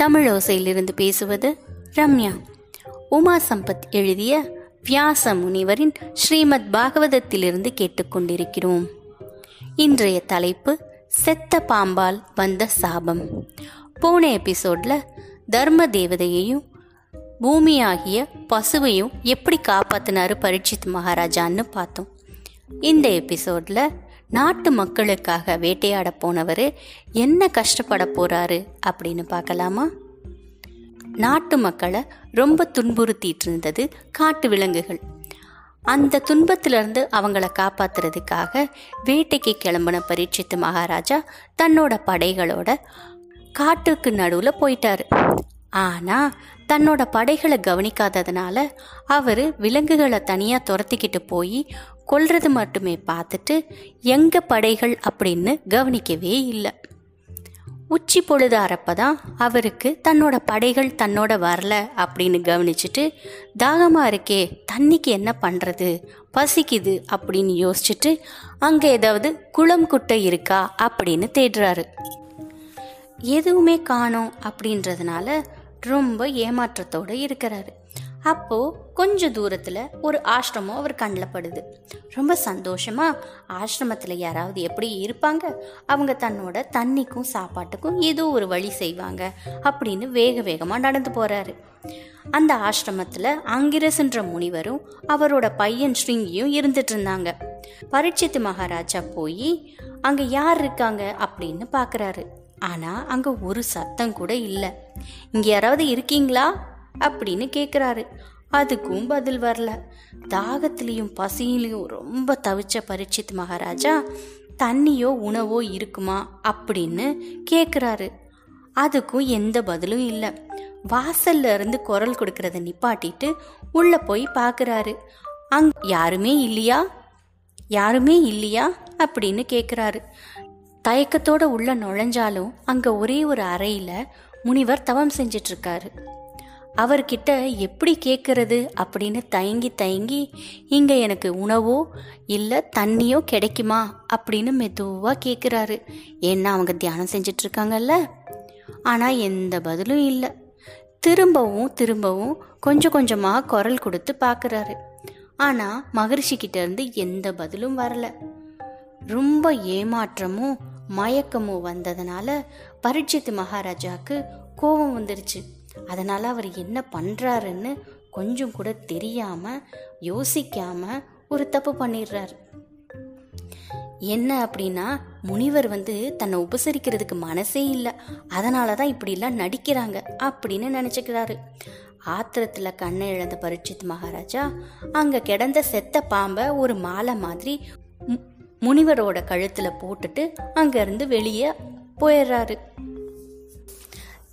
தமிழோசையிலிருந்து பேசுவது ரம்யா. உமா சம்பத் எழுதிய வியாச முனிவரின் ஸ்ரீமத் பாகவதத்திலிருந்து கேட்டுக்கொண்டிருக்கிறோம். இன்றைய தலைப்பு செத்த பாம்பால் வந்த சாபம். போன எபிசோட்ல தர்ம தேவதையையும் பூமியாகிய பசுவையும் எப்படி காப்பாத்தினாரு பரீட்சித் மகாராஜான்னு பார்த்தோம். இந்த எபிசோட்ல நாட்டு மக்களுக்காக வேட்டையாட போனவர் என்ன கஷ்டப்பட போறாரு அப்படின்னு பார்க்கலாமா? நாட்டு மக்களை ரொம்ப துன்புறுத்திட்டு இருந்தது காட்டு விலங்குகள். அந்த துன்பத்திலிருந்து அவங்கள காப்பாத்துறதுக்காக வேட்டைக்கு கிளம்பின பரீட்சித்து மகாராஜா தன்னோட படைகளோட காட்டுக்கு நடுவில் போயிட்டாரு. ஆனா தன்னோட படைகளை கவனிக்காததுனால அவர் விலங்குகளை தனியாக துரத்திக்கிட்டு போய் கொல்றது மட்டுமே பார்த்துட்டு எங்க படைகள்? அப்படின்னு கவனிக்கவே இல்லை. உச்சி பொழுது அறப்பதான் அவருக்கு தன்னோட படைகள் தன்னோட வரல அப்படின்னு கவனிச்சுட்டு தாகமாக இருக்கே தண்ணிக்கு என்ன பண்ணுறது பசிக்குது அப்படின்னு யோசிச்சுட்டு அங்கே ஏதாவது குளம் குட்டை இருக்கா? அப்படின்னு தேடுறாரு. எதுவுமே காணோம் அப்படின்றதுனால ரொம்ப ஏமாற்றத்தோடு இருக்கிறாரு. அப்போ கொஞ்ச தூரத்தில் ஒரு ஆசிரமம் அவர் கண்ணில் படுது. ரொம்ப சந்தோஷமாக ஆசிரமத்தில் யாராவது எப்படி இருப்பாங்க? அவங்க தன்னோட தண்ணிக்கும் சாப்பாட்டுக்கும் ஏதோ ஒரு வழி செய்வாங்க அப்படின்னு வேக வேகமாக நடந்து போகிறாரு அந்த ஆசிரமத்தில் அங்கிரசுன்ற முனிவரும் அவரோட பையன் ஸ்ரீங்கியும் இருந்துட்டு இருந்தாங்க. பரீட்சித்து மகாராஜா போய் அங்கே யார் இருக்காங்க? அப்படின்னு பார்க்குறாரு ஆனா அங்க ஒரு சத்தம் கூட இல்லை. இங்க யாராவது இருக்கீங்களா? அப்படின்னு கேக்குறாரு. அதுக்கும் பதில் வரல. தாகத்திலையும் பசியிலையும் ரொம்ப தவிச்ச பரீட்சித் மகாராஜா தண்ணியோ உணவோ இருக்குமா? அப்படின்னு கேக்குறாரு. அதுக்கும் எந்த பதிலும் இல்லை. வாசல்ல இருந்து குரல் கொடுக்கறத நிப்பாட்டிட்டு உள்ள போய் பார்க்குறாரு அங் யாருமே இல்லையா? யாருமே இல்லையா? அப்படின்னு கேக்குறாரு. தயக்கத்தோட உள்ள நுழைஞ்சாலும் அங்க ஒரே ஒரு அறையில முனிவர் தவம் செஞ்சிட்டு இருக்காரு அவர்கிட்ட எப்படி கேட்கறது அப்படின்னு தயங்கி தயங்கி இங்க எனக்கு உணவோ இல்ல தண்ணியோ கிடைக்குமா? அப்படின்னு மெதுவா கேட்கிறாரு ஏன்னா அவங்க தியானம் செஞ்சிட்டு இருக்காங்கல்ல ஆனா எந்த பதிலும் இல்லை. திரும்பவும் திரும்பவும் கொஞ்சம் கொஞ்சமா குரல் கொடுத்து பார்க்குறாரு ஆனா மகரிஷி கிட்ட இருந்து எந்த பதிலும் வரல. ரொம்ப ஏமாற்றமும் மயக்கமும் வந்ததுனால பரீட்சித்து மகாராஜாவுக்கு கோபம் வந்துருச்சு. அதனால் அவர் என்ன பண்ணுறாருன்னு கொஞ்சம் கூட தெரியாமல் யோசிக்காமல் ஒரு தப்பு பண்ணிடுறாரு. என்ன அப்படின்னா முனிவர் வந்து தன்னை உபசரிக்கிறதுக்கு மனசே இல்லை. அதனால தான் இப்படிலாம் நடிக்கிறாங்க அப்படின்னு நினச்சிக்கிறாரு. ஆத்திரத்தில் கண்ணை இழந்த பரீட்சித் மகாராஜா அங்கே கிடந்த செத்த பாம்பை ஒரு மாலை மாதிரி முனிவரோட கழுத்தில் போட்டுட்டு அங்கேருந்து வெளியே போயிடுறாரு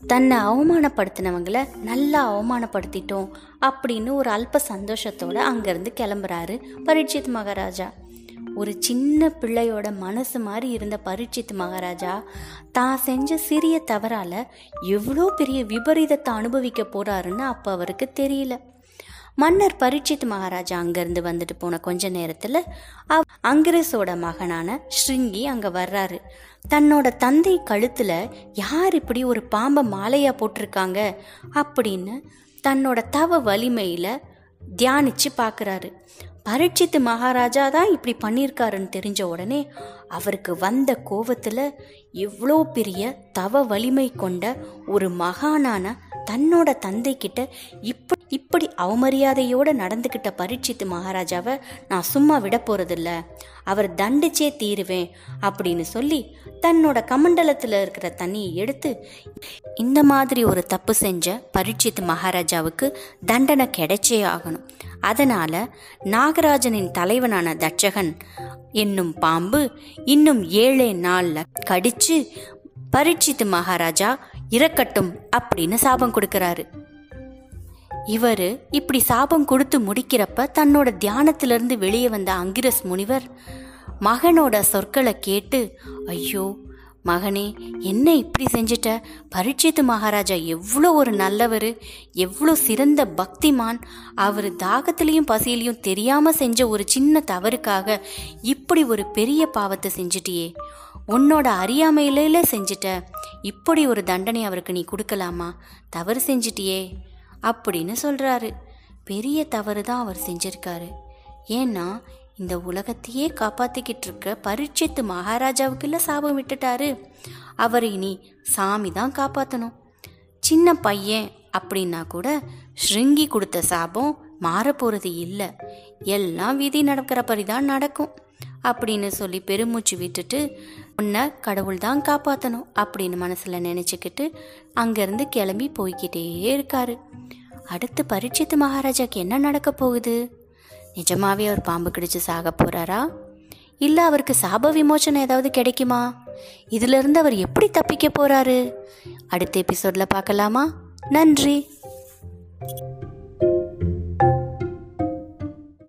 தன்னை அவமானப்படுத்தினவங்கள நல்லா அவமானப்படுத்திட்டோம் அப்படின்னு ஒரு அல்ப சந்தோஷத்தோட அங்கேருந்து கிளம்புறாரு பரீட்சித் மகாராஜா. ஒரு சின்ன பிள்ளையோட மனசு மாதிரி இருந்த பரீட்சித் மகாராஜா தான் செஞ்ச சிறிய தவறால எவ்வளோ பெரிய விபரீதத்தை அனுபவிக்க போறாருன்னு அப்போ அவருக்கு தெரியல. மன்னர் பரீட்சித் மகாராஜா அங்கிருந்து வந்துட்டு போன கொஞ்ச நேரத்துல அவ் அங்கிரஸோட மகனான ஸ்ருங்கி அங்க வர்றாரு. தன்னோட தந்தை கழுத்துல யார் இப்படி ஒரு பாம்பை மாலையா போட்டிருக்காங்க அப்படின்னு தன்னோட தவ வலிமையில தியானிச்சு பார்க்குறாரு பரீட்சித்து மகாராஜா தான் இப்படி பண்ணியிருக்காருன்னு தெரிஞ்ச உடனே அவருக்கு வந்த கோவத்துல எவ்வளோ பெரிய தவ வலிமை கொண்ட ஒரு மகானான தன்னோட தந்தை கிட்ட இப்ப இப்படி அவமரியாதையோட நடந்துக்கிட்ட பரீட்சித்து மகாராஜாவை நான் சும்மா விட போறதில்ல. அவர் தண்டிச்சே தீருவேன் அப்படின்னு சொல்லி தன்னோட கமண்டலத்தில் இருக்கிற தண்ணியை எடுத்து இந்த மாதிரி ஒரு தப்பு செஞ்ச பரீட்சித்து மகாராஜாவுக்கு தண்டனை கிடைச்சே ஆகணும். அதனால நாகராஜனின் தலைவனான தட்சகன் என்னும் பாம்பு இன்னும் ஏழே நாள்ல கடிச்சு பரீட்சித்து மகாராஜா இறக்கட்டும் அப்படின்னு சாபம் கொடுக்கிறாரு. இவரு இப்படி சாபம் கொடுத்து முடிக்கிறப்ப தன்னோட தியானத்திலிருந்து வெளியே வந்த அங்கிரஸ் முனிவர் மகனோட சொற்களை கேட்டு ஐயோ மகனே என்ன இப்படி செஞ்சிட்ட? பரீட்சித்து மகாராஜா எவ்வளோ ஒரு நல்லவர் எவ்வளோ சிறந்த பக்திமான். அவர் தாகத்திலையும் பசியிலையும் தெரியாமல் செஞ்ச ஒரு சின்ன தவறுக்காக இப்படி ஒரு பெரிய பாவத்தை செஞ்சிட்டியே. உன்னோட அறியாமையிலே செஞ்சிட்ட இப்படி ஒரு தண்டனை அவருக்கு நீ கொடுக்கலாமா? தவறு செஞ்சிட்டியே. அப்படின்னு சொல்கிறாரு பெரிய தவறு தான் அவர் செஞ்சிருக்காரு. ஏன்னா இந்த உலகத்தையே காப்பாற்றிக்கிட்டு இருக்க பரீட்சித்து மகாராஜாவுக்குள்ள சாபம் விட்டுட்டாரு. அவர் இனி சாமி தான் காப்பாற்றணும் சின்ன பையன் அப்படின்னா கூட ஸ்ருங்கி கொடுத்த சாபம் மாறப்போகிறது இல்லை. எல்லாம் விதி நடக்கிறபடி தான் நடக்கும். அப்படின்னு சொல்லி பெருமூச்சு விட்டுட்டு உன்னை கடவுள் தான் காப்பாற்றணும் அப்படின்னு மனசில் நினச்சிக்கிட்டு அங்கேருந்து கிளம்பி போய்கிட்டே இருக்காரு. அடுத்து பரீட்சித்து மகாராஜாக்கு என்ன நடக்க போகுது? நிஜமாவே அவர் பாம்பு கிடிச்சு சாக போகிறாரா இல்லை அவருக்கு சாப விமோச்சனம் ஏதாவது கிடைக்குமா? இதிலிருந்து அவர் எப்படி தப்பிக்க போகிறாரு அடுத்த எபிசோடில் பார்க்கலாமா? நன்றி.